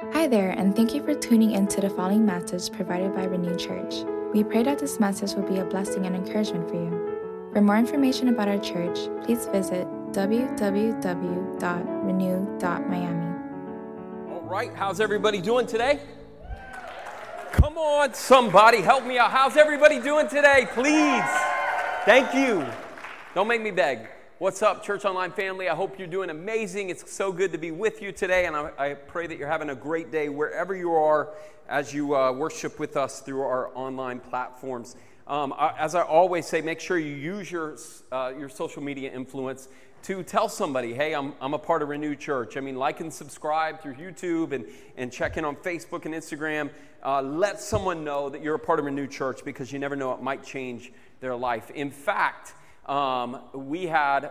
Hi there, and thank you for tuning in to the following message provided by Renew Church. We pray that this message will be a blessing and encouragement for you. For more information about our church, please visit www.renew.miami. All right, how's everybody doing today? Come on, somebody, help me out. How's everybody doing today? Please. Thank you. Don't make me beg. What's up, Church Online family? I hope you're doing amazing. It's so good to be with you today, and I, I pray that you're having a great day wherever you are as you uh, worship with us through our online platforms. Um, I, as I always say, make sure you use your, uh, your social media influence to tell somebody, hey, I'm, I'm a part of Renew Church. I mean, like and subscribe through YouTube and, and check in on Facebook and Instagram. Uh, let someone know that you're a part of Renew Church because you never know, it might change their life. In fact, um, we had,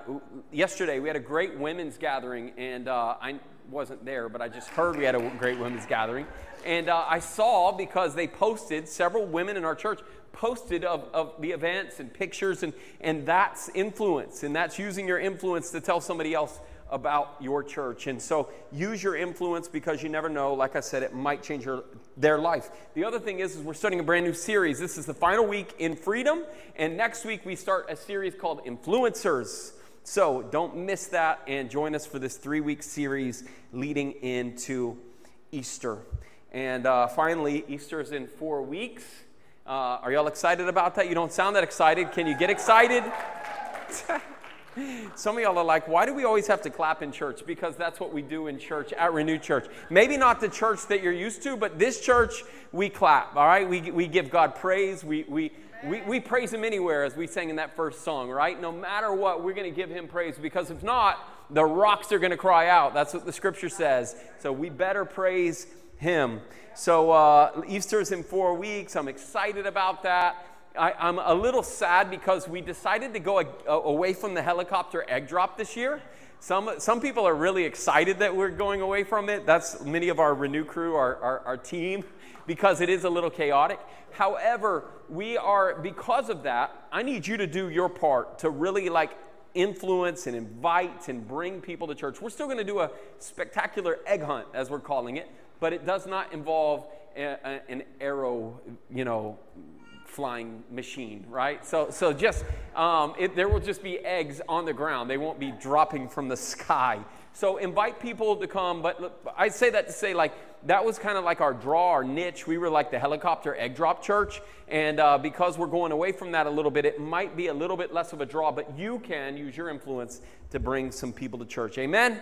yesterday, we had a great women's gathering, and uh, I wasn't there, but I just heard we had a great women's gathering. And uh, I saw because they posted, several women in our church posted of, of the events and pictures, and, and that's influence, and that's using your influence to tell somebody else about your church. And so use your influence because you never know. Like I said, it might change your, their life. The other thing is, is we're starting a brand new series. This is the final week in freedom. And next week we start a series called Influencers. So don't miss that and join us for this three week series leading into Easter. And uh, finally, Easter is in four weeks. Uh, are y'all excited about that? You don't sound that excited. Can you get excited? Some of y'all are like, why do we always have to clap in church? Because that's what we do in church at Renew Church. Maybe not the church that you're used to, but this church, we clap, all right? We, we give God praise. We, we, we, we praise Him anywhere, as we sang in that first song, right? No matter what, we're going to give Him praise because if not, the rocks are going to cry out. That's what the scripture says. So we better praise Him. So uh, Easter's in four weeks. I'm excited about that. I, am a little sad because we decided to go a, a, away from the helicopter egg drop this year. Some, some people are really excited that we're going away from it. That's many of our Renew crew, our, our, our team, because it is a little chaotic. However, we are, because of that, I need you to do your part to really like influence and invite and bring people to church. We're still going to do a spectacular egg hunt, as we're calling it, but it does not involve a, a, an arrow, you know, flying machine, right? So, so just um, it, there will just be eggs on the ground. They won't be dropping from the sky. So invite people to come. But I say that to say like that was kind of like our draw, our niche. We were like the helicopter egg drop church, and uh, because we're going away from that a little bit, it might be a little bit less of a draw. But you can use your influence to bring some people to church. Amen.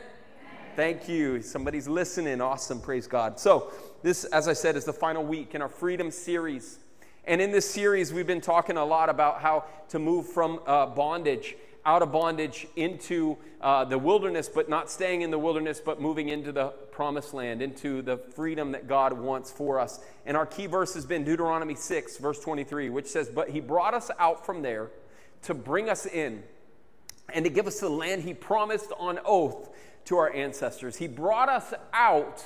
Thank you. Somebody's listening. Awesome. Praise God. So, this, as I said, is the final week in our Freedom series. And in this series, we've been talking a lot about how to move from uh, bondage, out of bondage, into uh, the wilderness, but not staying in the wilderness, but moving into the promised land, into the freedom that God wants for us. And our key verse has been Deuteronomy 6, verse 23, which says, But he brought us out from there to bring us in and to give us the land he promised on oath to our ancestors. He brought us out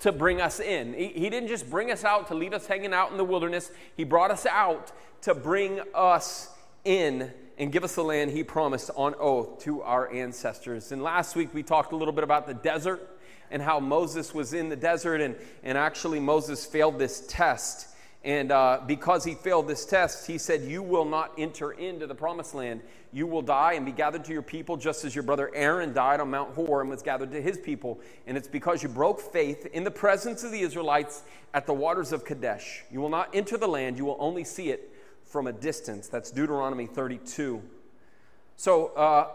to bring us in. He, he, didn't just bring us out to leave us hanging out in the wilderness, He brought us out to bring us in and give us the land He promised on oath to our ancestors. And last week we talked a little bit about the desert and how Moses was in the desert, and, and actually Moses failed this test. And uh, because he failed this test, he said, You will not enter into the promised land. You will die and be gathered to your people, just as your brother Aaron died on Mount Hor and was gathered to his people. And it's because you broke faith in the presence of the Israelites at the waters of Kadesh. You will not enter the land, you will only see it from a distance. That's Deuteronomy 32. So uh,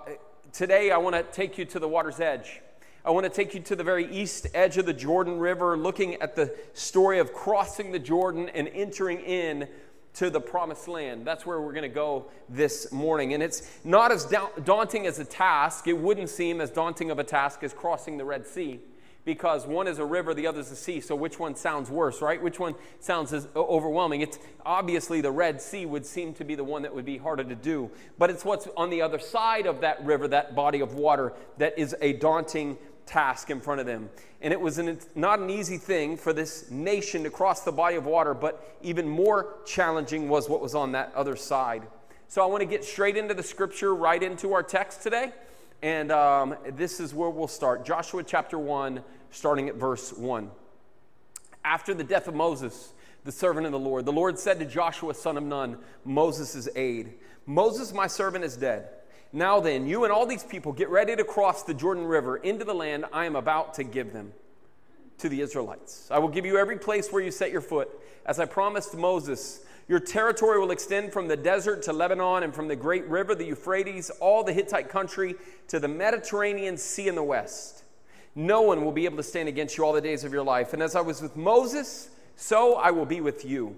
today I want to take you to the water's edge. I want to take you to the very east edge of the Jordan River, looking at the story of crossing the Jordan and entering in to the promised land. That's where we're going to go this morning. And it's not as daunting as a task. It wouldn't seem as daunting of a task as crossing the Red Sea because one is a river, the other is a sea. So which one sounds worse, right? Which one sounds as overwhelming? It's obviously the Red Sea would seem to be the one that would be harder to do. But it's what's on the other side of that river, that body of water, that is a daunting task in front of them. And it was an, not an easy thing for this nation to cross the body of water, but even more challenging was what was on that other side. So I want to get straight into the scripture, right into our text today. And um, this is where we'll start Joshua chapter 1, starting at verse 1. After the death of Moses, the servant of the Lord, the Lord said to Joshua, son of Nun, Moses' aide, Moses, my servant, is dead. Now then, you and all these people get ready to cross the Jordan River into the land I am about to give them to the Israelites. I will give you every place where you set your foot, as I promised Moses. Your territory will extend from the desert to Lebanon and from the great river, the Euphrates, all the Hittite country to the Mediterranean Sea in the west. No one will be able to stand against you all the days of your life. And as I was with Moses, so I will be with you.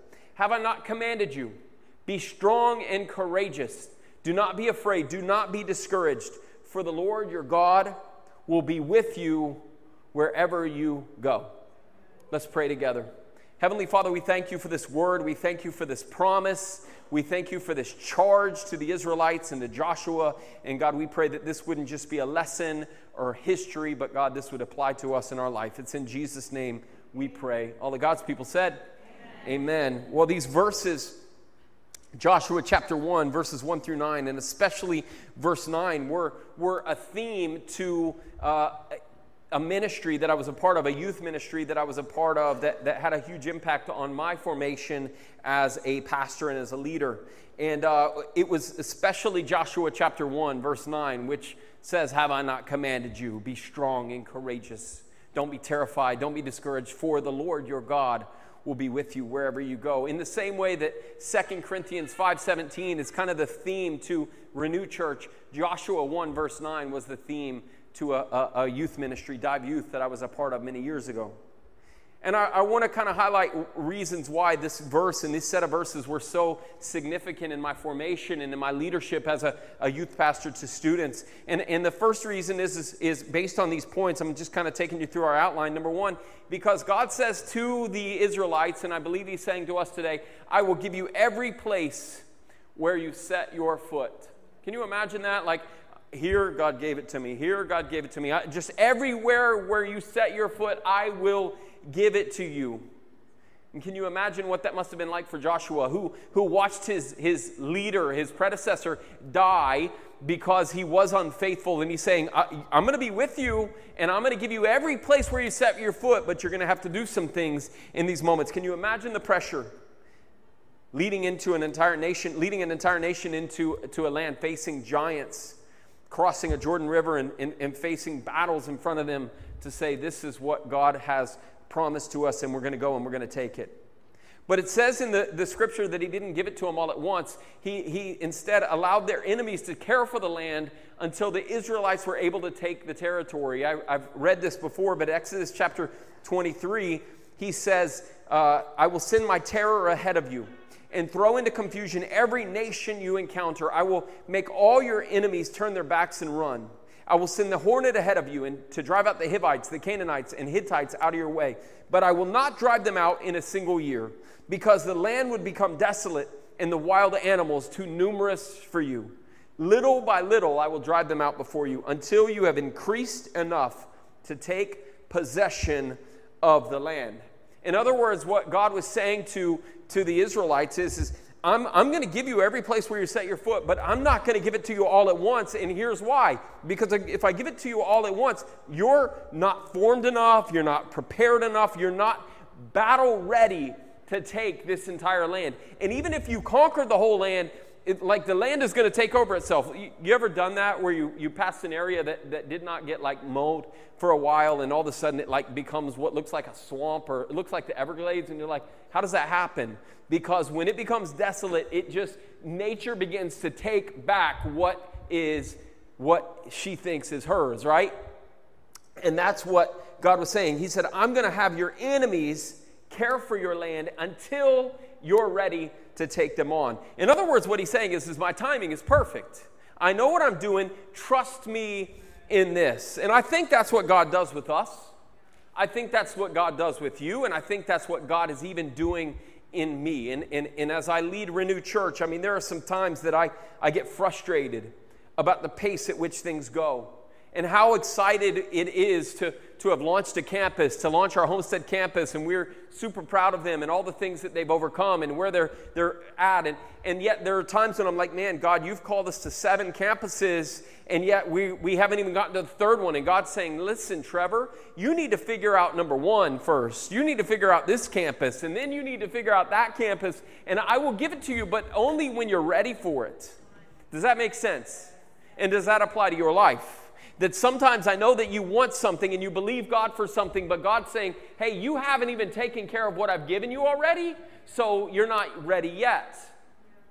Have I not commanded you? Be strong and courageous. Do not be afraid. Do not be discouraged, for the Lord your God will be with you wherever you go. Let's pray together. Heavenly Father, we thank you for this word. We thank you for this promise. We thank you for this charge to the Israelites and to Joshua. And God, we pray that this wouldn't just be a lesson or history, but God, this would apply to us in our life. It's in Jesus' name we pray. All the God's people said, Amen. Well, these verses, Joshua chapter 1, verses 1 through 9, and especially verse 9, were, were a theme to. Uh, a ministry that I was a part of, a youth ministry that I was a part of that, that had a huge impact on my formation as a pastor and as a leader. And uh, it was especially Joshua chapter 1, verse 9, which says, Have I not commanded you? Be strong and courageous. Don't be terrified. Don't be discouraged, for the Lord your God will be with you wherever you go. In the same way that 2 Corinthians 5:17 is kind of the theme to Renew Church, Joshua 1 verse 9 was the theme to a, a, a youth ministry, Dive Youth, that I was a part of many years ago. And I, I want to kind of highlight reasons why this verse and this set of verses were so significant in my formation and in my leadership as a, a youth pastor to students. And, and the first reason is, is, is based on these points. I'm just kind of taking you through our outline. Number one, because God says to the Israelites, and I believe He's saying to us today, I will give you every place where you set your foot. Can you imagine that? Like, here, God gave it to me. Here, God gave it to me. I, just everywhere where you set your foot, I will give it to you. And can you imagine what that must have been like for Joshua, who, who watched his, his leader, his predecessor, die because he was unfaithful? And he's saying, I'm going to be with you, and I'm going to give you every place where you set your foot, but you're going to have to do some things in these moments. Can you imagine the pressure? Leading into an entire nation, leading an entire nation into to a land facing giants crossing a Jordan River and, and, and facing battles in front of them to say, This is what God has promised to us, and we're going to go and we're going to take it. But it says in the, the scripture that he didn't give it to them all at once. He, he instead allowed their enemies to care for the land until the Israelites were able to take the territory. I, have read this before, but Exodus chapter 23, he says, uh, I will send my terror ahead of you and throw into confusion every nation you encounter. I will make all your enemies turn their backs and run. I will send the hornet ahead of you and to drive out the Hivites, the Canaanites, and Hittites out of your way. But I will not drive them out in a single year, because the land would become desolate and the wild animals too numerous for you. Little by little, I will drive them out before you until you have increased enough to take possession of the land. In other words, what God was saying to, to the Israelites is, is I'm, I'm going to give you every place where you set your foot, but I'm not going to give it to you all at once. And here's why. Because if I give it to you all at once, you're not formed enough, you're not prepared enough, you're not battle ready to take this entire land. And even if you conquer the whole land, it, like the land is going to take over itself. You, you, ever done that where you, you passed an area that, that did not get like mowed for a while and all of a sudden it like becomes what looks like a swamp or it looks like the Everglades and you're like, how does that happen? Because when it becomes desolate, it just, nature begins to take back what is, what she thinks is hers, right? And that's what God was saying. He said, I'm going to have your enemies care for your land until you're ready to take them on. In other words, what he's saying is, is my timing is perfect. I know what I'm doing. Trust me in this. And I think that's what God does with us. I think that's what God does with you, and I think that's what God is even doing in me. And, and, and as I lead Renew Church, I mean, there are some times that I, I get frustrated about the pace at which things go and how excited it is to, to have launched a campus, to launch our Homestead campus, and we're super proud of them and all the things that they've overcome and where they're, they're at. And, and yet there are times when I'm like, man, God, you've called us to seven campuses, and yet we, we haven't even gotten to the third one. And God's saying, listen, Trevor, you need to figure out number one first. You need to figure out this campus, and then you need to figure out that campus, and I will give it to you, but only when you're ready for it. Does that make sense? And does that apply to your life? That sometimes I know that you want something and you believe God for something, but God's saying, hey, you haven't even taken care of what I've given you already, so you're not ready yet.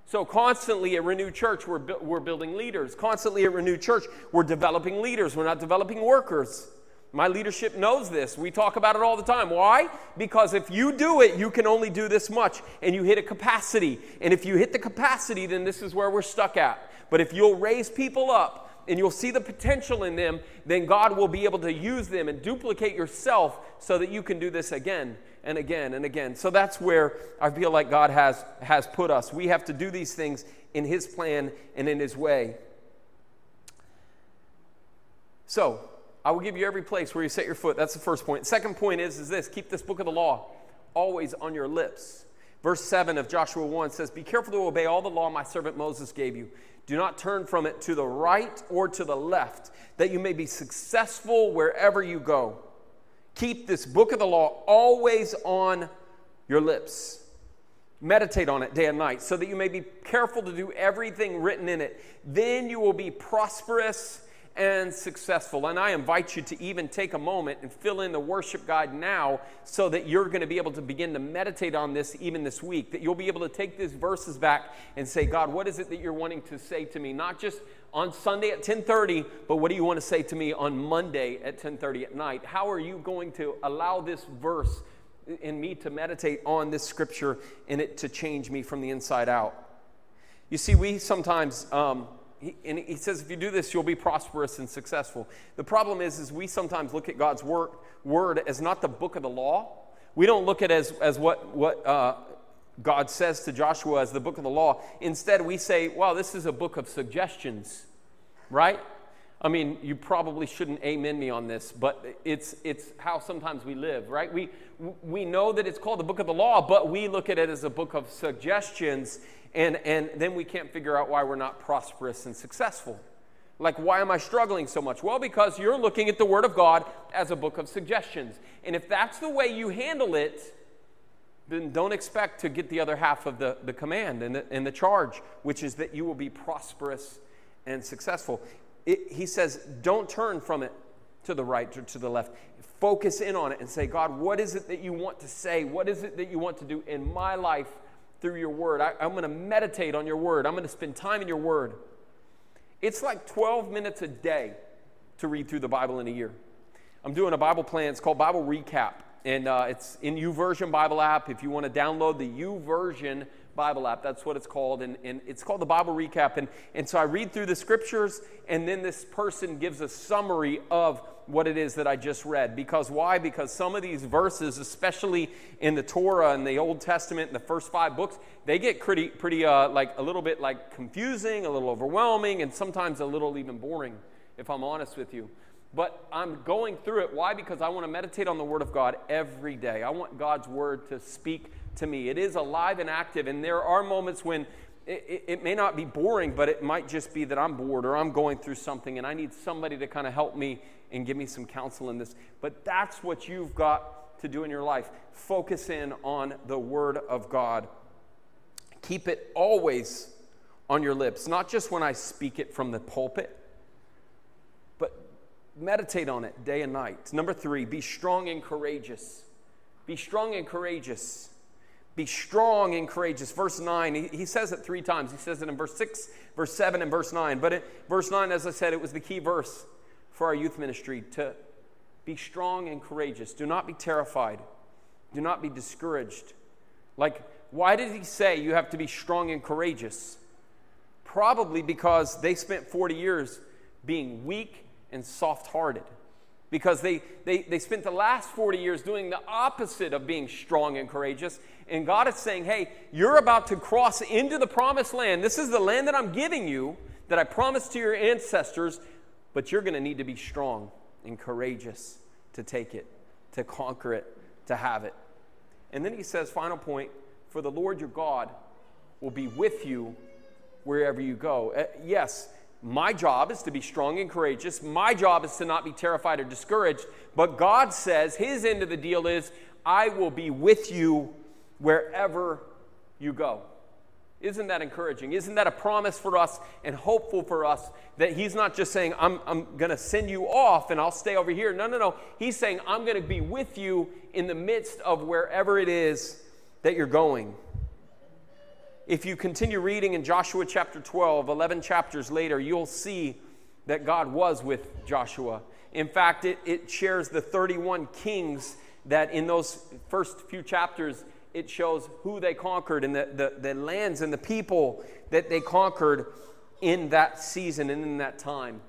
So, constantly at Renew Church, we're, bu- we're building leaders. Constantly at Renew Church, we're developing leaders. We're not developing workers. My leadership knows this. We talk about it all the time. Why? Because if you do it, you can only do this much, and you hit a capacity. And if you hit the capacity, then this is where we're stuck at. But if you'll raise people up, and you'll see the potential in them, then God will be able to use them and duplicate yourself so that you can do this again and again and again. So that's where I feel like God has, has put us. We have to do these things in His plan and in His way. So, I will give you every place where you set your foot. That's the first point. Second point is, is this keep this book of the law always on your lips. Verse 7 of Joshua 1 says, Be careful to obey all the law my servant Moses gave you. Do not turn from it to the right or to the left, that you may be successful wherever you go. Keep this book of the law always on your lips. Meditate on it day and night, so that you may be careful to do everything written in it. Then you will be prosperous and successful. And I invite you to even take a moment and fill in the worship guide now so that you're going to be able to begin to meditate on this even this week. That you'll be able to take these verses back and say, God, what is it that you're wanting to say to me? Not just on Sunday at 10:30, but what do you want to say to me on Monday at 10:30 at night? How are you going to allow this verse in me to meditate on this scripture and it to change me from the inside out? You see, we sometimes um, he, and he says, if you do this, you'll be prosperous and successful. The problem is, is we sometimes look at God's word, word as not the book of the law. We don't look at it as, as what, what uh, God says to Joshua as the book of the law. Instead, we say, wow, this is a book of suggestions, right? I mean, you probably shouldn't amen me on this, but it's, it's how sometimes we live, right? We, we know that it's called the book of the law, but we look at it as a book of suggestions and, and then we can't figure out why we're not prosperous and successful. Like, why am I struggling so much? Well, because you're looking at the Word of God as a book of suggestions. And if that's the way you handle it, then don't expect to get the other half of the, the command and the, and the charge, which is that you will be prosperous and successful. It, he says, don't turn from it to the right or to the left. Focus in on it and say, God, what is it that you want to say? What is it that you want to do in my life through your word. I, am going to meditate on your word. I'm going to spend time in your word. It's like 12 minutes a day to read through the Bible in a year. I'm doing a Bible plan. It's called Bible Recap, and uh, it's in YouVersion Bible app. If you want to download the YouVersion Bible app, that's what it's called, and, and it's called the Bible Recap. And, and so I read through the scriptures, and then this person gives a summary of what it is that I just read. Because why? Because some of these verses, especially in the Torah and the Old Testament, and the first five books, they get pretty, pretty uh, like a little bit like confusing, a little overwhelming, and sometimes a little even boring, if I'm honest with you. But I'm going through it. Why? Because I want to meditate on the Word of God every day. I want God's Word to speak to me. It is alive and active, and there are moments when it, it, may not be boring, but it might just be that I'm bored or I'm going through something and I need somebody to kind of help me and give me some counsel in this. But that's what you've got to do in your life. Focus in on the Word of God. Keep it always on your lips, not just when I speak it from the pulpit, but meditate on it day and night. Number three, be strong and courageous. Be strong and courageous. Be strong and courageous. Verse 9, he, says it three times. He says it in verse 6, verse 7, and verse 9. But it, verse 9, as I said, it was the key verse for our youth ministry to be strong and courageous. Do not be terrified. Do not be discouraged. Like, why did he say you have to be strong and courageous? Probably because they spent 40 years being weak and soft hearted. because they, they, they spent the last 40 years doing the opposite of being strong and courageous. And God is saying, hey, you're about to cross into the promised land. This is the land that I'm giving you, that I promised to your ancestors, but you're going to need to be strong and courageous to take it, to conquer it, to have it. And then he says, final point, for the Lord your God will be with you wherever you go. Uh, yes, my job is to be strong and courageous. My job is to not be terrified or discouraged. But God says his end of the deal is, I will be with you wherever you go. Isn't that encouraging? Isn't that a promise for us and hopeful for us that He's not just saying, I'm, I'm going to send you off and I'll stay over here? No, no, no. He's saying, I'm going to be with you in the midst of wherever it is that you're going. If you continue reading in Joshua chapter 12, 11 chapters later, you'll see that God was with Joshua. In fact, it, it shares the 31 kings that in those first few chapters, it shows who they conquered and the, the, the lands and the people that they conquered in that season and in that time.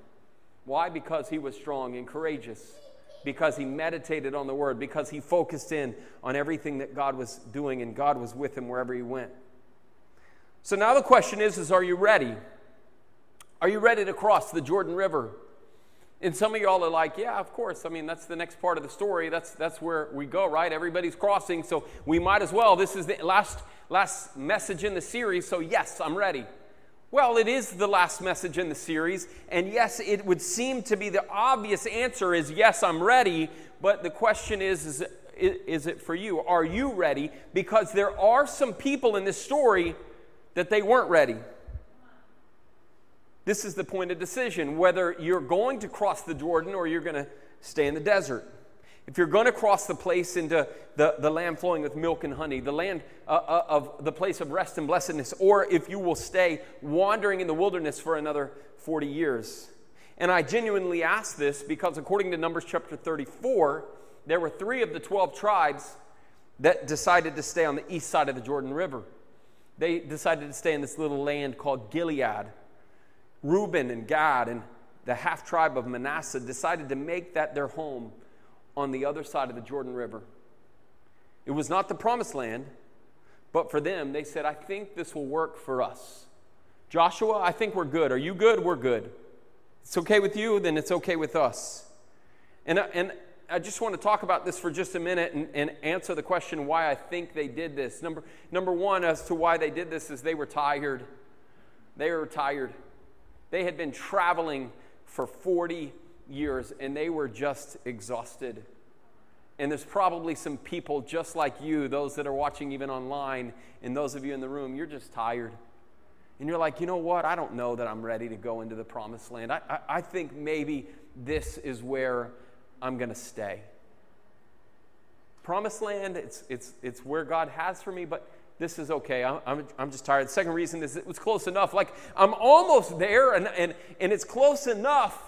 Why? Because he was strong and courageous, because he meditated on the word, because he focused in on everything that God was doing and God was with him wherever he went. So now the question is, is are you ready? Are you ready to cross the Jordan River? And some of y'all are like, yeah, of course. I mean, that's the next part of the story. That's, that's where we go, right? Everybody's crossing, so we might as well. This is the last, last message in the series, so yes, I'm ready. Well, it is the last message in the series, and yes, it would seem to be the obvious answer is yes, I'm ready, but the question is, is, is it for you? Are you ready? Because there are some people in this story that they weren't ready. This is the point of decision whether you're going to cross the Jordan or you're going to stay in the desert. If you're going to cross the place into the, the land flowing with milk and honey, the land uh, uh, of the place of rest and blessedness, or if you will stay wandering in the wilderness for another 40 years. And I genuinely ask this because according to Numbers chapter 34, there were three of the 12 tribes that decided to stay on the east side of the Jordan River they decided to stay in this little land called Gilead. Reuben and Gad and the half tribe of Manasseh decided to make that their home on the other side of the Jordan River. It was not the promised land, but for them, they said, I think this will work for us. Joshua, I think we're good. Are you good? We're good. It's okay with you, then it's okay with us. And, uh, and I just want to talk about this for just a minute and, and, answer the question why I think they did this. Number, number one, as to why they did this, is they were tired. They were tired. They had been traveling for 40 years and they were just exhausted. And there's probably some people just like you, those that are watching even online, and those of you in the room, you're just tired. And you're like, you know what? I don't know that I'm ready to go into the promised land. I, I, I think maybe this is where I'm going to stay. Promised land, it's, it's, it's where God has for me, but this is okay. I'm, I'm, I'm just tired. The second reason is it was close enough. Like, I'm almost there, and, and, and it's close enough.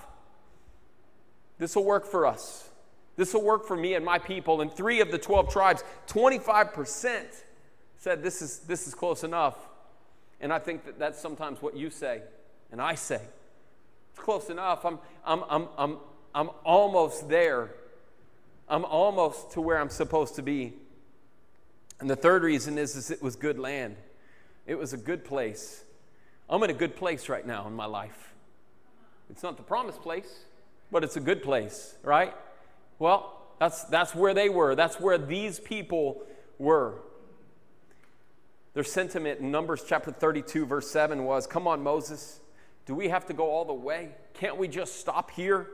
This will work for us. This will work for me and my people. And three of the 12 tribes, 25% said this is, this is close enough. And I think that that's sometimes what you say and I say. It's close enough. I'm, I'm, I'm, I'm, I'm almost there. I'm almost to where I'm supposed to be. And the third reason is, is it was good land. It was a good place. I'm in a good place right now in my life. It's not the promised place, but it's a good place, right? Well, that's, that's where they were. That's where these people were. Their sentiment in Numbers chapter 32, verse 7 was Come on, Moses, do we have to go all the way? Can't we just stop here?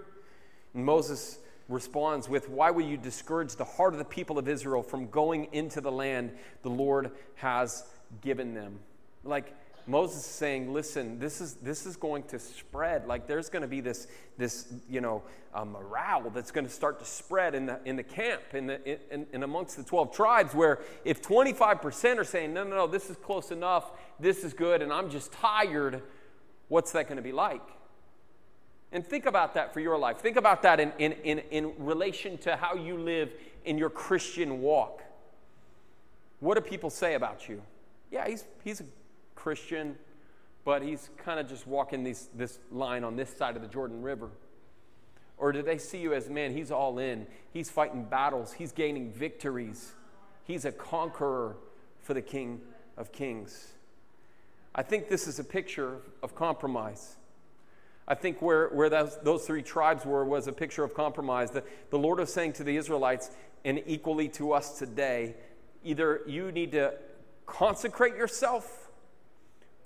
And Moses responds with, Why will you discourage the heart of the people of Israel from going into the land the Lord has given them? Like Moses is saying, Listen, this is, this is going to spread. Like there's going to be this, this you know, uh, morale that's going to start to spread in the, in the camp, in, the, in, in amongst the 12 tribes, where if 25% are saying, No, no, no, this is close enough, this is good, and I'm just tired, what's that going to be like? And think about that for your life. Think about that in, in, in, in relation to how you live in your Christian walk. What do people say about you? Yeah, he's, he's a Christian, but he's kind of just walking these, this line on this side of the Jordan River. Or do they see you as, man, he's all in? He's fighting battles, he's gaining victories, he's a conqueror for the King of Kings. I think this is a picture of compromise. I think where, where those, those three tribes were was a picture of compromise. The, the Lord was saying to the Israelites, and equally to us today, either you need to consecrate yourself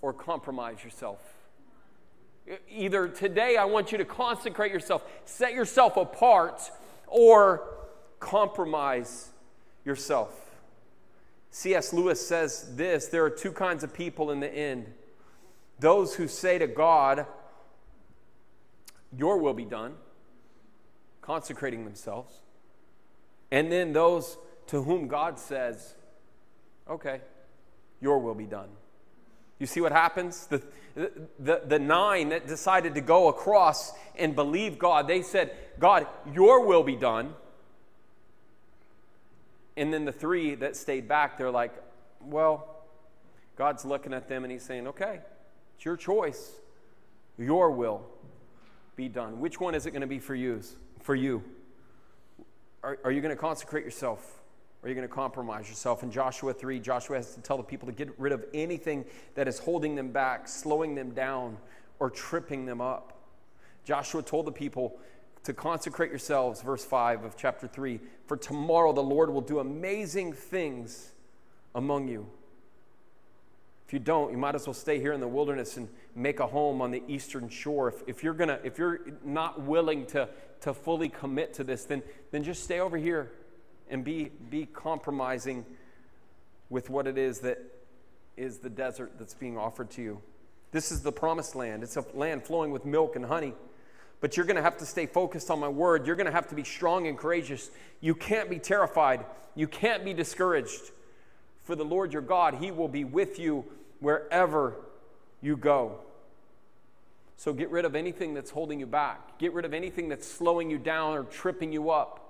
or compromise yourself. Either today, I want you to consecrate yourself, set yourself apart, or compromise yourself. C.S. Lewis says this there are two kinds of people in the end those who say to God, Your will be done, consecrating themselves, and then those to whom God says, Okay, your will be done. You see what happens? The, the, the nine that decided to go across and believe God, they said, God, your will be done. And then the three that stayed back, they're like, well, God's looking at them and he's saying, okay, it's your choice. Your will be done. Which one is it going to be for you? For you? Are, are you going to consecrate yourself? Or are you going to compromise yourself? In Joshua 3, Joshua has to tell the people to get rid of anything that is holding them back, slowing them down, or tripping them up. Joshua told the people to consecrate yourselves, verse 5 of chapter 3, for tomorrow the Lord will do amazing things among you. If you don't, you might as well stay here in the wilderness and make a home on the eastern shore. If, if you're gonna, if you're not willing to, to fully commit to this, then, then just stay over here and be, be compromising with what it is that is the desert that's being offered to you. This is the promised land. It's a land flowing with milk and honey. But you're going to have to stay focused on my word. You're going to have to be strong and courageous. You can't be terrified. You can't be discouraged. For the Lord your God, He will be with you wherever you go. So get rid of anything that's holding you back. Get rid of anything that's slowing you down or tripping you up.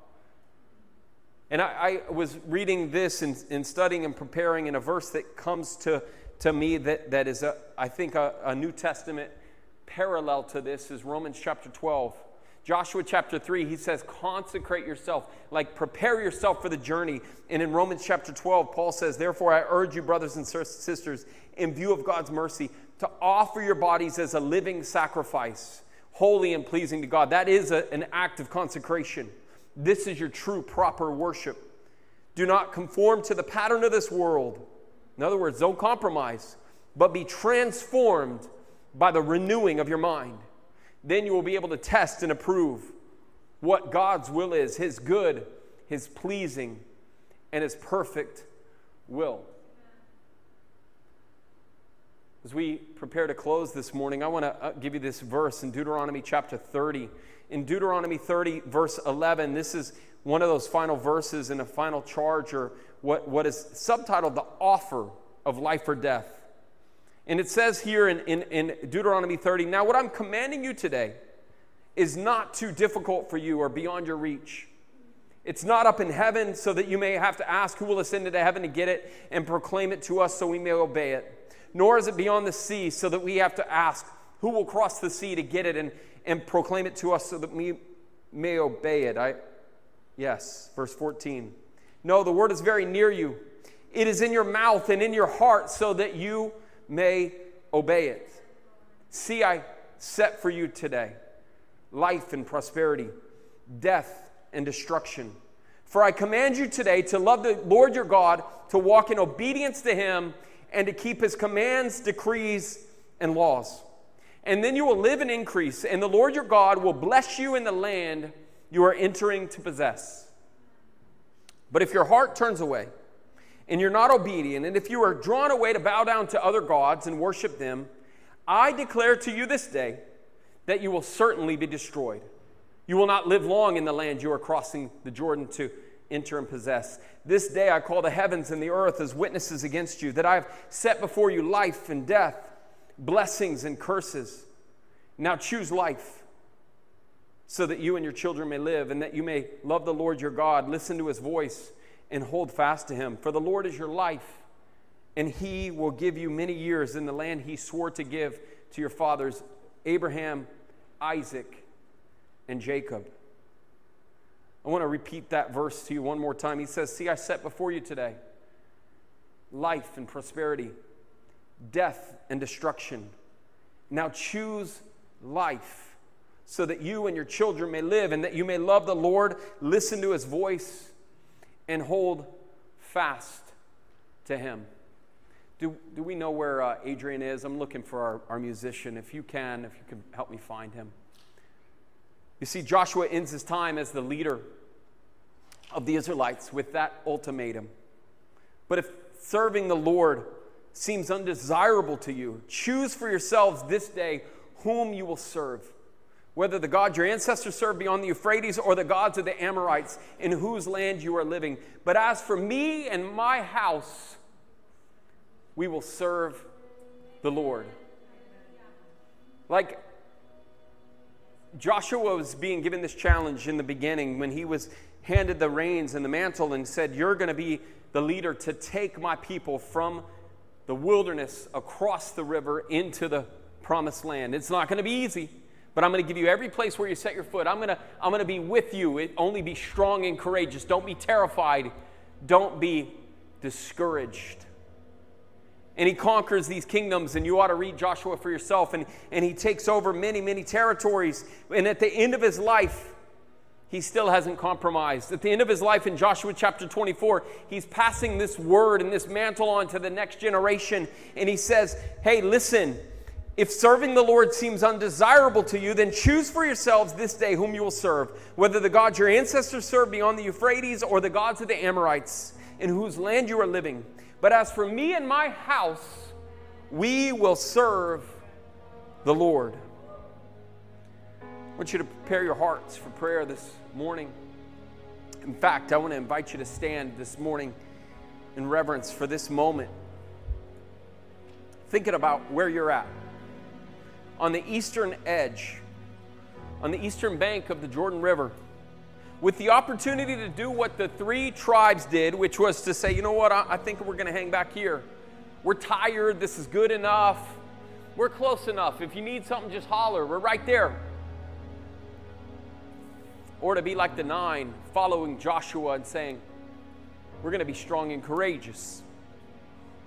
And I, I was reading this and, and, studying and preparing in a verse that comes to, to me that, that is, a, I think, a, a New Testament parallel to this is Romans chapter 12. Joshua chapter 3, he says, consecrate yourself, like prepare yourself for the journey. And in Romans chapter 12, Paul says, therefore, I urge you, brothers and sisters, in view of God's mercy, to offer your bodies as a living sacrifice, holy and pleasing to God. That is a, an act of consecration. This is your true, proper worship. Do not conform to the pattern of this world. In other words, don't compromise, but be transformed by the renewing of your mind. Then you will be able to test and approve what God's will is His good, His pleasing, and His perfect will. As we prepare to close this morning, I want to uh, give you this verse in Deuteronomy chapter 30 in Deuteronomy 30, verse 11, this is one of those final verses in a final charge, or what, what is subtitled the offer of life or death. And it says here in, in, in Deuteronomy 30, now what I'm commanding you today is not too difficult for you or beyond your reach. It's not up in heaven so that you may have to ask who will ascend into heaven to get it and proclaim it to us so we may obey it. Nor is it beyond the sea so that we have to ask who will cross the sea to get it and, and proclaim it to us so that we may obey it. I, yes, verse 14. No, the word is very near you. It is in your mouth and in your heart so that you may obey it. See, I set for you today life and prosperity, death and destruction. For I command you today to love the Lord your God, to walk in obedience to him, and to keep his commands, decrees, and laws and then you will live and increase, and the Lord your God will bless you in the land you are entering to possess. But if your heart turns away, and you're not obedient, and if you are drawn away to bow down to other gods and worship them, I declare to you this day that you will certainly be destroyed. You will not live long in the land you are crossing the Jordan to enter and possess. This day I call the heavens and the earth as witnesses against you, that I have set before you life and death blessings and curses. Now choose life so that you and your children may live and that you may love the Lord your God, listen to his voice, and hold fast to him. For the Lord is your life, and he will give you many years in the land he swore to give to your fathers, Abraham, Isaac, and Jacob. I want to repeat that verse to you one more time. He says, See, I set before you today life and prosperity, death and destruction. Now choose life so that you and your children may live and that you may love the Lord, listen to his voice, and hold fast to him. Do, do we know where uh, Adrian is? I'm looking for our, our musician. If you can, if you can help me find him. You see, Joshua ends his time as the leader of the Israelites with that ultimatum. But if serving the Lord seems undesirable to you, choose for yourselves this day whom you will serve. Whether the God your ancestors served beyond the Euphrates or the gods of the Amorites in whose land you are living. But as for me and my house, we will serve the Lord. Like Joshua was being given this challenge in the beginning when he was handed the reins and the mantle and said, You're going to be the leader to take my people from the wilderness across the river into the promised land. It's not going to be easy, but I'm going to give you every place where you set your foot. I'm going to, I'm going to be with you. It, only be strong and courageous. Don't be terrified. Don't be discouraged and he conquers these kingdoms and you ought to read joshua for yourself. And, and he takes over many many territories. And at the end of his life he still hasn't compromised. At the end of his life in joshua chapter 24 he's passing this word and this mantle on to the next generation. And he says hey listen if serving the Lord seems undesirable to you, then choose for yourselves this day whom you will serve, whether the gods your ancestors served beyond the Euphrates or the gods of the Amorites in whose land you are living. But as for me and my house, we will serve the Lord. I want you to prepare your hearts for prayer this morning. In fact, I want to invite you to stand this morning in reverence for this moment. Thinking about where you're at. On the eastern edge, on the eastern bank of the Jordan River with the opportunity to do what the three tribes did, which was to say, you know what, I, I think we're going to hang back here. We're tired. This is good enough. We're close enough. If you need something, just holler. We're right there. Or to be like the nine, following Joshua and saying, we're going to be strong and courageous.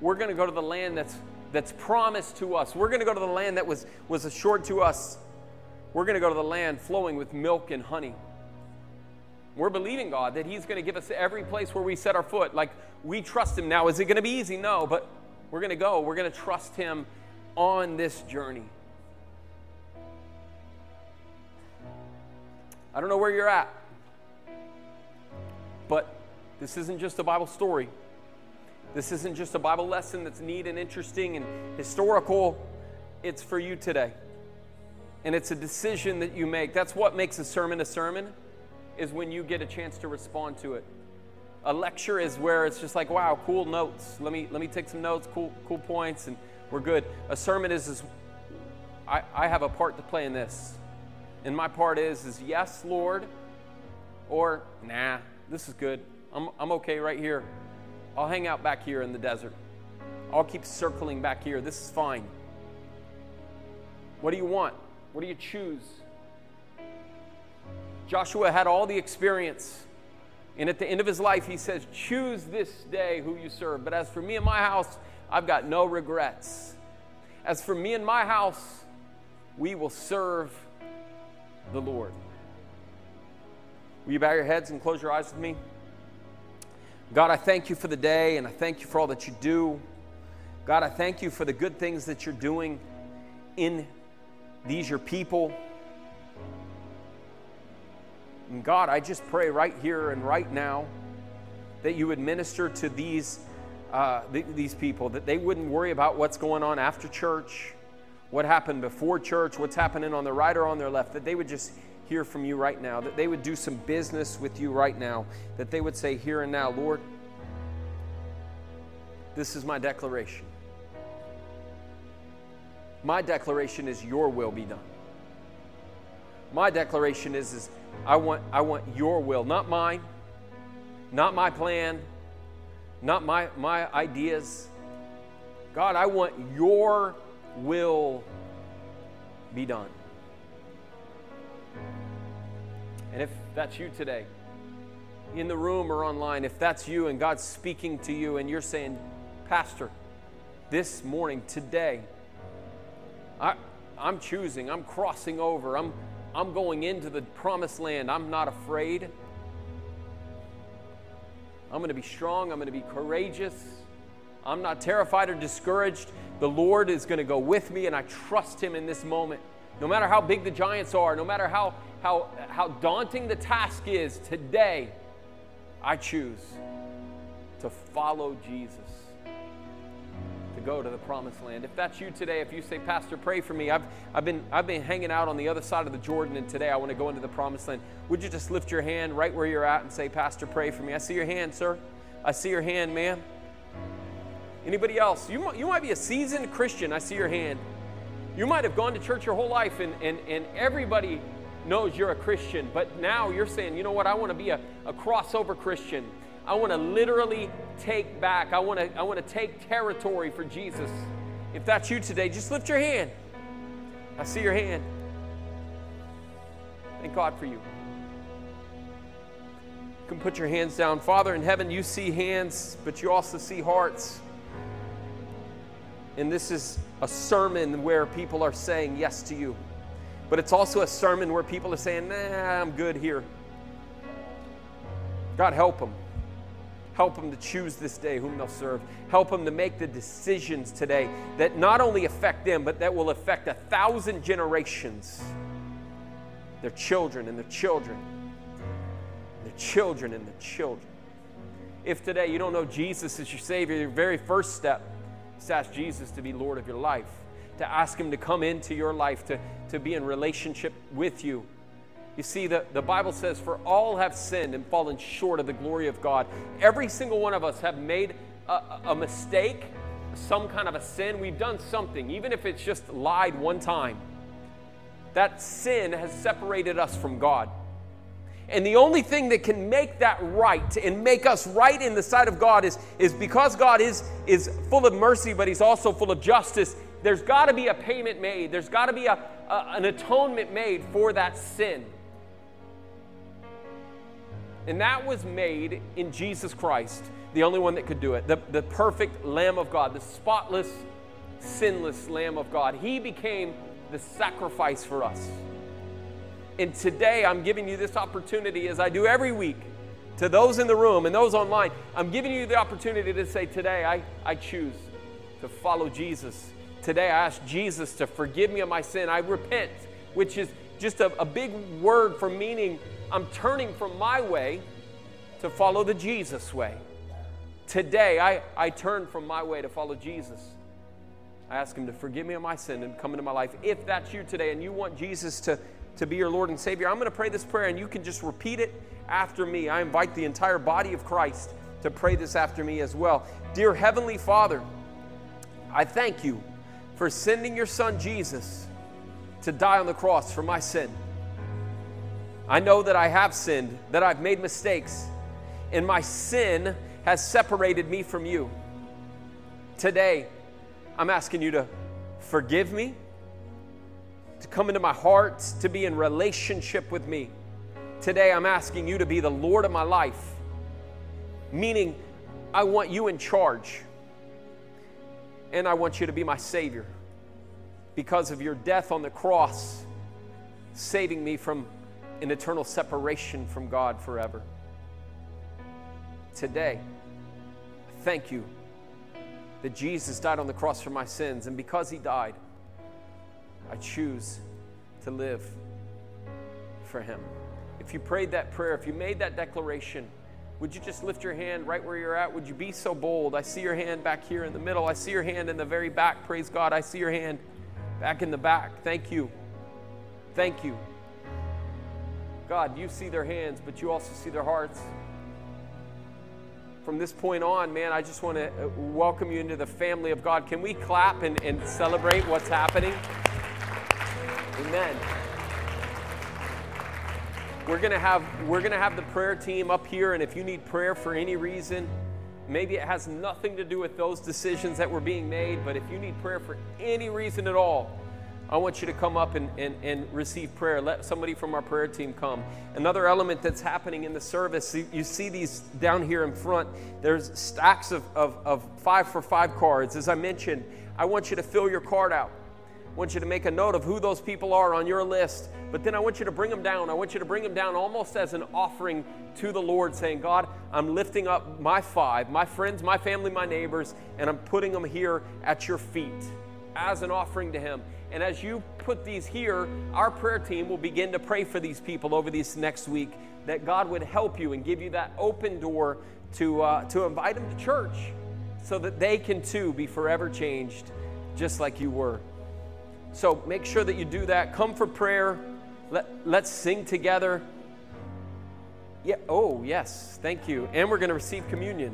We're going to go to the land that's, that's promised to us. We're going to go to the land that was, was assured to us. We're going to go to the land flowing with milk and honey. We're believing God that He's going to give us every place where we set our foot. Like we trust Him. Now, is it going to be easy? No, but we're going to go. We're going to trust Him on this journey. I don't know where you're at, but this isn't just a Bible story. This isn't just a Bible lesson that's neat and interesting and historical. It's for you today. And it's a decision that you make. That's what makes a sermon a sermon is when you get a chance to respond to it. A lecture is where it's just like, wow, cool notes. Let me let me take some notes, cool cool points, and we're good. A sermon is, is I, I have a part to play in this. And my part is is yes, Lord, or nah, this is good. I'm, I'm okay right here. I'll hang out back here in the desert. I'll keep circling back here. This is fine. What do you want? What do you choose? Joshua had all the experience. And at the end of his life, he says, Choose this day who you serve. But as for me and my house, I've got no regrets. As for me and my house, we will serve the Lord. Will you bow your heads and close your eyes with me? God, I thank you for the day and I thank you for all that you do. God, I thank you for the good things that you're doing in these, your people. And God, I just pray right here and right now that you would minister to these, uh, th- these people, that they wouldn't worry about what's going on after church, what happened before church, what's happening on their right or on their left, that they would just hear from you right now, that they would do some business with you right now, that they would say, Here and now, Lord, this is my declaration. My declaration is, Your will be done. My declaration is, is I want, I want your will, not mine, not my plan, not my, my ideas. God, I want your will be done. And if that's you today, in the room or online, if that's you and God's speaking to you and you're saying, Pastor, this morning, today, I, I'm choosing, I'm crossing over, I'm, I'm going into the promised land, I'm not afraid. I'm going to be strong, I'm going to be courageous. I'm not terrified or discouraged. The Lord is going to go with me, and I trust Him in this moment. No matter how big the giants are, no matter how, how, how daunting the task is, today I choose to follow Jesus, go to the promised land. If that's you today, if you say, Pastor, pray for me, I've, I've, been, I've been hanging out on the other side of the Jordan, and today I want to go into the promised land, would you just lift your hand right where you're at and say, Pastor, pray for me? I see your hand, sir. I see your hand, ma'am. Anybody else? You, you might be a seasoned Christian. I see your hand. You might have gone to church your whole life and, and, and everybody knows you're a Christian, but now you're saying, you know what, I want to be a, a crossover Christian. I want to literally take back, I want to, I want to take territory for Jesus. If that's you today, just lift your hand. I see your hand. Thank God for you. You can put your hands down. Father in heaven, you see hands, but you also see hearts. And this is a sermon where people are saying yes to you. But it's also a sermon where people are saying, nah, I'm good here. God, help them. Help them to choose this day whom they'll serve. Help them to make the decisions today that not only affect them, but that will affect a thousand generations. Their children and their children, their children and their children. If today you don't know Jesus as your Savior, your very first step is to ask Jesus to be Lord of your life, to ask Him to come into your life, to, to be in relationship with you. You see, the, the Bible says, For all have sinned and fallen short of the glory of God. Every single one of us have made a, a mistake, some kind of a sin. We've done something, even if it's just lied one time. That sin has separated us from God. And the only thing that can make that right and make us right in the sight of God is, is because God is, is full of mercy, but He's also full of justice. There's got to be a payment made, there's got to be a, a, an atonement made for that sin. And that was made in Jesus Christ, the only one that could do it, the, the perfect Lamb of God, the spotless, sinless Lamb of God. He became the sacrifice for us. And today I'm giving you this opportunity, as I do every week, to those in the room and those online. I'm giving you the opportunity to say, Today I, I choose to follow Jesus. Today I ask Jesus to forgive me of my sin. I repent, which is just a, a big word for meaning I'm turning from my way to follow the Jesus way. Today I, I turn from my way to follow Jesus. I ask Him to forgive me of my sin and come into my life. If that's you today and you want Jesus to to be your Lord and Savior, I'm going to pray this prayer and you can just repeat it after me. I invite the entire body of Christ to pray this after me as well. Dear Heavenly Father, I thank you for sending your Son Jesus to die on the cross for my sin. I know that I have sinned, that I've made mistakes, and my sin has separated me from you. Today, I'm asking you to forgive me to come into my heart, to be in relationship with me. Today, I'm asking you to be the Lord of my life, meaning I want you in charge. And I want you to be my Savior because of your death on the cross, saving me from an eternal separation from God forever. Today, thank you that Jesus died on the cross for my sins, and because He died, I choose to live for Him. If you prayed that prayer, if you made that declaration, would you just lift your hand right where you're at? Would you be so bold? I see your hand back here in the middle. I see your hand in the very back. Praise God. I see your hand back in the back. Thank you. Thank you. God, you see their hands, but you also see their hearts. From this point on, man, I just want to uh, welcome you into the family of God. Can we clap and, and celebrate what's happening? Amen. We're gonna have we're gonna have the prayer team up here, and if you need prayer for any reason, maybe it has nothing to do with those decisions that were being made, but if you need prayer for any reason at all, I want you to come up and, and, and receive prayer. Let somebody from our prayer team come. Another element that's happening in the service, you, you see these down here in front. There's stacks of, of, of five for five cards. As I mentioned, I want you to fill your card out. I want you to make a note of who those people are on your list. But then I want you to bring them down. I want you to bring them down almost as an offering to the Lord, saying, God, I'm lifting up my five, my friends, my family, my neighbors, and I'm putting them here at your feet as an offering to Him. And as you put these here, our prayer team will begin to pray for these people over this next week that God would help you and give you that open door to, uh, to invite them to church so that they can too be forever changed just like you were. So make sure that you do that. Come for prayer. Let, let's sing together. Yeah, oh, yes, thank you. And we're going to receive communion.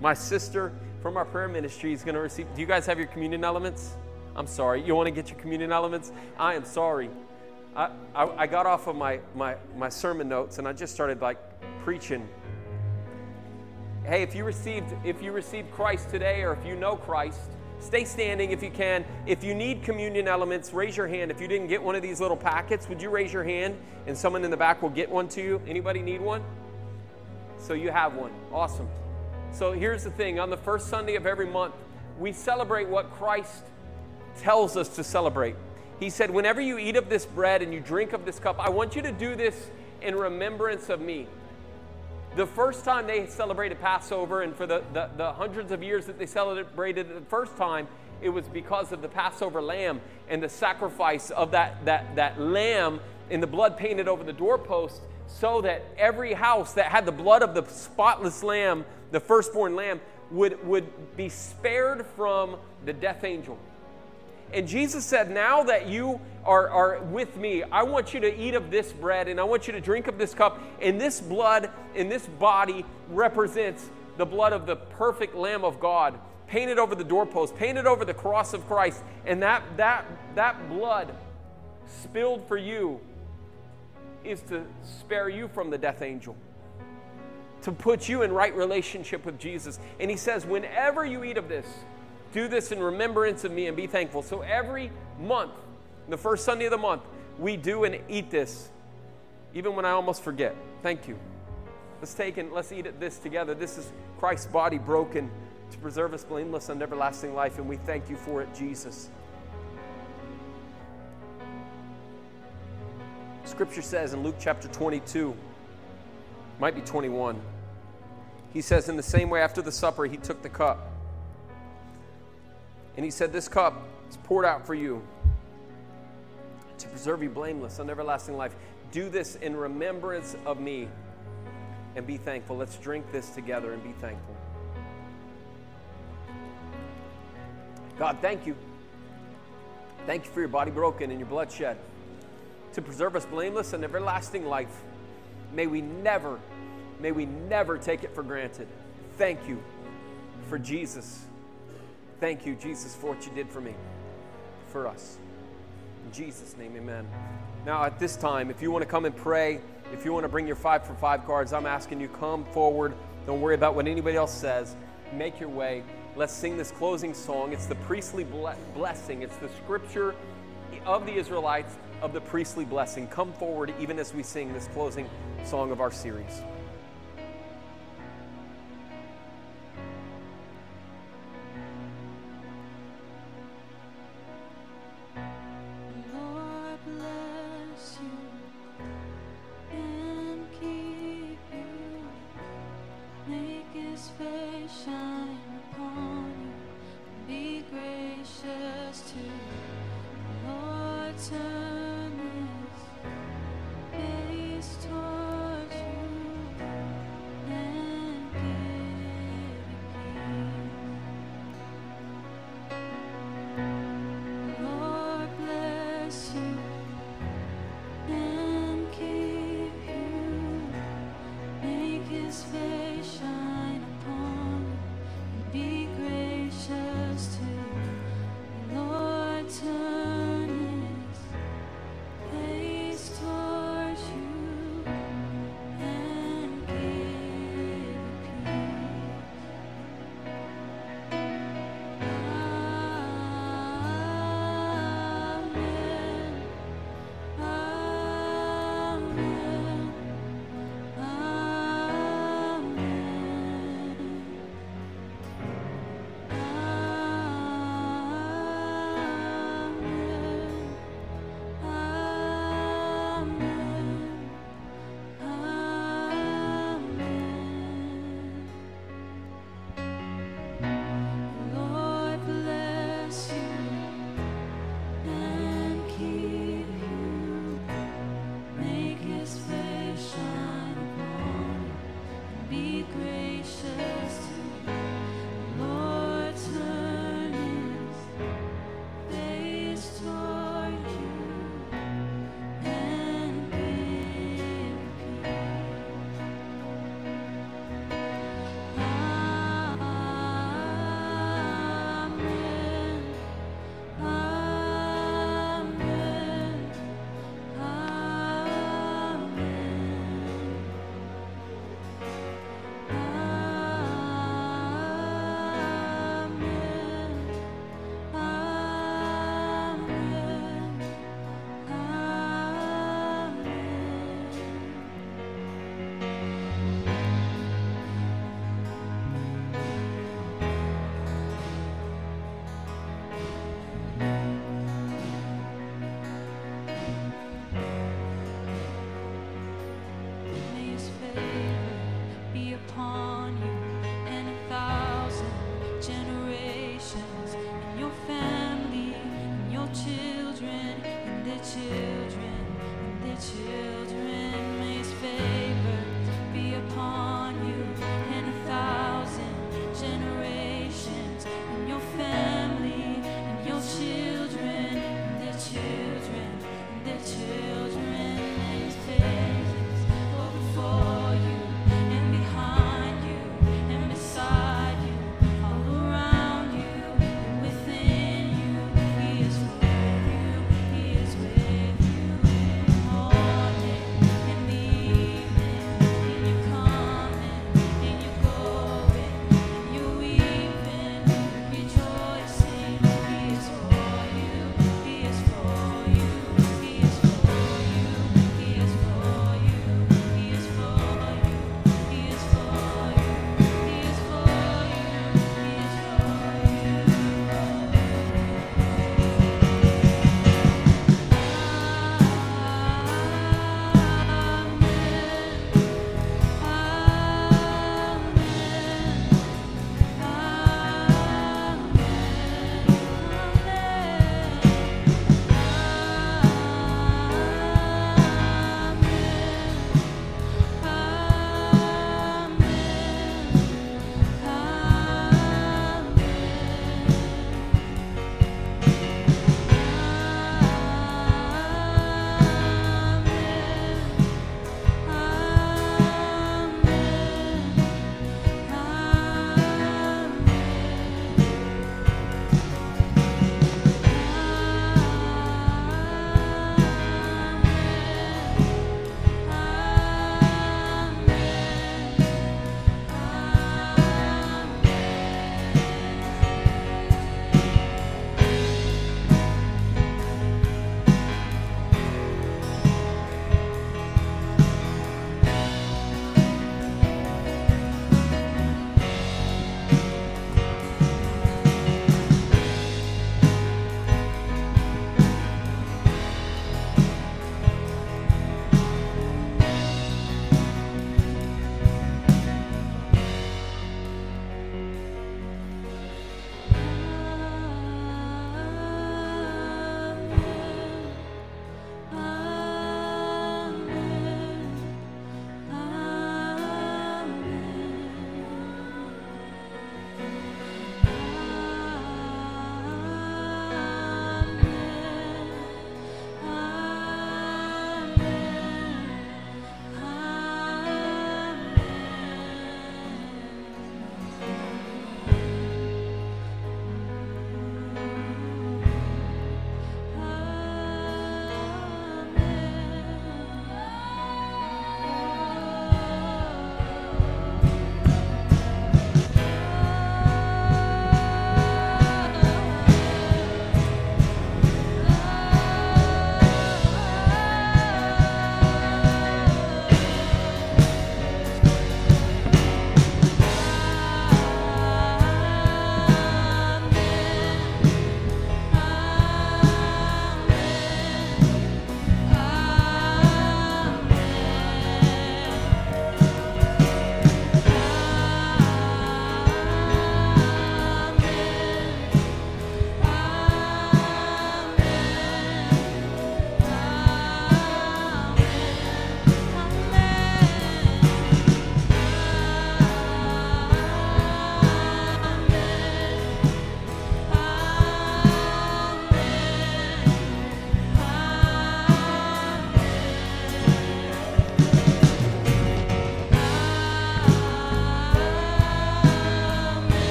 My sister from our prayer ministry is going to receive. Do you guys have your communion elements? I'm sorry. You want to get your communion elements? I am sorry. I, I, I, got off of my, my, my sermon notes and I just started like preaching. Hey, if you received if you received Christ today or if you know Christ, stay standing if you can. If you need communion elements, raise your hand. If you didn't get one of these little packets, would you raise your hand and someone in the back will get one to you? Anybody need one? So you have one. Awesome. So here's the thing on the first Sunday of every month, we celebrate what Christ tells us to celebrate. He said, Whenever you eat of this bread and you drink of this cup, I want you to do this in remembrance of me. The first time they celebrated Passover, and for the, the, the, hundreds of years that they celebrated it the first time, it was because of the Passover lamb and the sacrifice of that, that, that lamb and the blood painted over the doorpost, so that every house that had the blood of the spotless lamb, the firstborn lamb, would, would be spared from the death angel. And Jesus said, Now that you are, are with me, I want you to eat of this bread and I want you to drink of this cup. And this blood in this body represents the blood of the perfect Lamb of God, painted over the doorpost, painted over the cross of Christ. And that, that, that blood spilled for you is to spare you from the death angel to put you in right relationship with Jesus. And he says, whenever you eat of this, do this in remembrance of me and be thankful. So every month, the first Sunday of the month, we do and eat this, even when I almost forget. Thank you. Let's take and let's eat this together. This is Christ's body broken to preserve us blameless and everlasting life, and we thank you for it, Jesus. Scripture says in Luke chapter 22, might be 21, he says, In the same way, after the supper, he took the cup. And he said, This cup is poured out for you to preserve you blameless on everlasting life. Do this in remembrance of me and be thankful. Let's drink this together and be thankful. God, thank you. Thank you for your body broken and your blood shed to preserve us blameless and everlasting life. May we never, may we never take it for granted. Thank you for Jesus Thank you, Jesus, for what you did for me, for us. In Jesus' name, amen. Now, at this time, if you want to come and pray, if you want to bring your five for five cards, I'm asking you, come forward. Don't worry about what anybody else says. Make your way. Let's sing this closing song. It's the priestly blessing, it's the scripture of the Israelites of the priestly blessing. Come forward even as we sing this closing song of our series.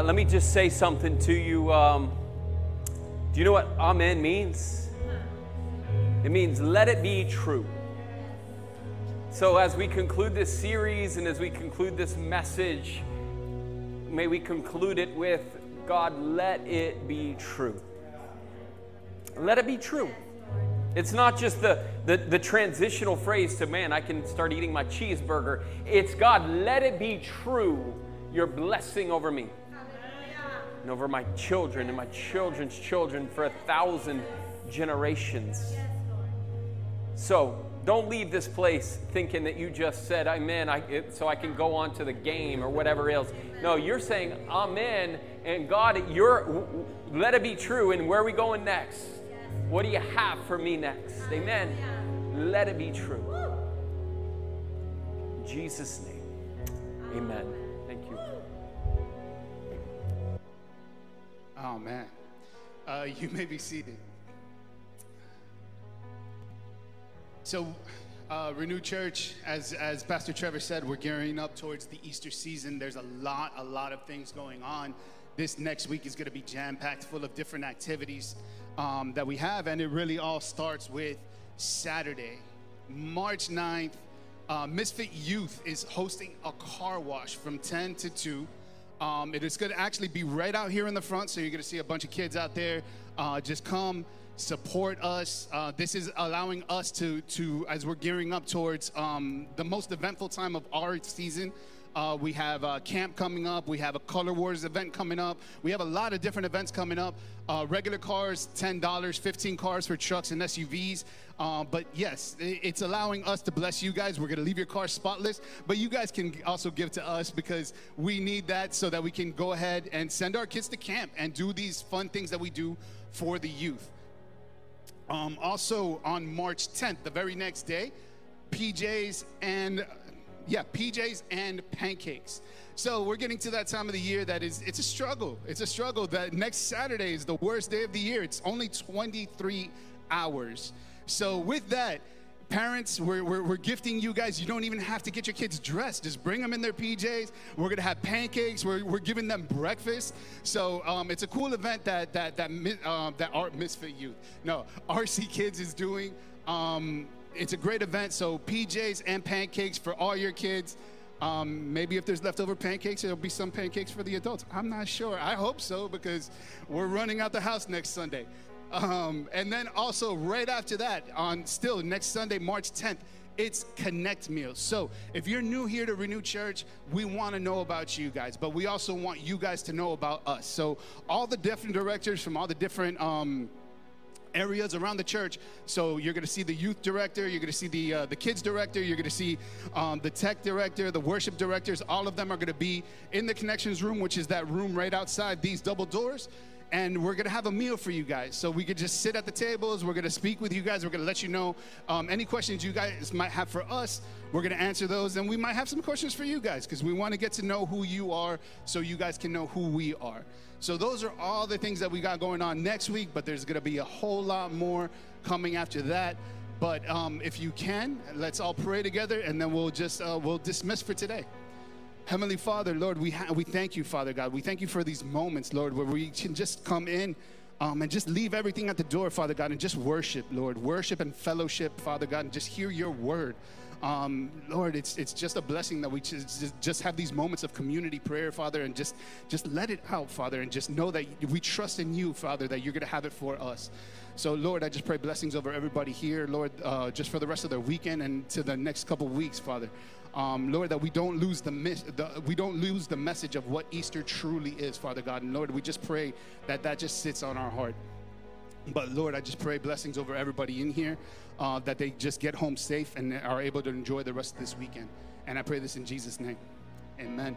Uh, let me just say something to you. Um, do you know what Amen means? It means let it be true. So, as we conclude this series and as we conclude this message, may we conclude it with God, let it be true. Let it be true. It's not just the, the, the, transitional phrase to, man, I can start eating my cheeseburger. It's, God, let it be true, your blessing over me and over my children and my children's children for a thousand generations. So, don't leave this place thinking that you just said amen I, it, so I can go on to the game or whatever else. No, you're saying amen and God, you're, let it be true. And where are we going next? What do you have for me next? Amen. Let it be true. In Jesus' name, amen. Oh, man. Uh, you may be seated. So, uh, Renew Church, as, as Pastor Trevor said, we're gearing up towards the Easter season. There's a lot, a lot of things going on. This next week is going to be jam packed full of different activities um, that we have, and it really all starts with Saturday, March 9th. Uh, Misfit Youth is hosting a car wash from 10 to 2. Um, it is going to actually be right out here in the front, so you're going to see a bunch of kids out there. Uh, just come support us. Uh, this is allowing us to, to, as we're gearing up towards um, the most eventful time of our season, uh, we have a camp coming up. We have a Color Wars event coming up. We have a lot of different events coming up. Uh, regular cars, $10, 15 cars for trucks and SUVs. Uh, but yes, it's allowing us to bless you guys. We're going to leave your car spotless, but you guys can also give to us because we need that so that we can go ahead and send our kids to camp and do these fun things that we do for the youth. Um, also, on March 10th, the very next day, PJs and yeah, PJs and pancakes. So we're getting to that time of the year that is, it's a struggle. It's a struggle that next Saturday is the worst day of the year. It's only 23 hours. So with that, parents, we're, we're, we're, gifting you guys. You don't even have to get your kids dressed. Just bring them in their PJs. We're gonna have pancakes. We're, we're giving them breakfast. So um, it's a cool event that that that um, that Art Misfit Youth, no RC Kids is doing. Um, it's a great event. So PJs and pancakes for all your kids. Um, maybe if there's leftover pancakes, there'll be some pancakes for the adults. I'm not sure. I hope so because we're running out the house next Sunday. Um, and then also right after that, on still next Sunday, March 10th, it's Connect Meals. So if you're new here to Renew Church, we want to know about you guys, but we also want you guys to know about us. So all the different directors from all the different um, areas around the church. So you're going to see the youth director, you're going to see the uh, the kids director, you're going to see um, the tech director, the worship directors. All of them are going to be in the connections room, which is that room right outside these double doors. And we're gonna have a meal for you guys. So we could just sit at the tables. We're gonna speak with you guys. We're gonna let you know um, any questions you guys might have for us. We're gonna answer those. And we might have some questions for you guys because we wanna get to know who you are so you guys can know who we are. So those are all the things that we got going on next week, but there's to be a whole lot more coming after that. But um, if you can, let's all pray together, and then we'll just uh, we'll dismiss for today. Heavenly Father, Lord, we ha- we thank you, Father God. We thank you for these moments, Lord, where we can just come in. Um, and just leave everything at the door, Father God, and just worship, Lord. Worship and fellowship, Father God, and just hear your word. Um, Lord, it's, it's just a blessing that we just, just have these moments of community prayer, Father, and just, just let it out, Father, and just know that we trust in you, Father, that you're going to have it for us. So, Lord, I just pray blessings over everybody here, Lord, uh, just for the rest of the weekend and to the next couple weeks, Father. Um, Lord, that we don't lose the, the, we don't lose the message of what Easter truly is, Father God. And Lord, we just pray that that just sits on our heart. But Lord, I just pray blessings over everybody in here uh, that they just get home safe and are able to enjoy the rest of this weekend. And I pray this in Jesus' name. Amen.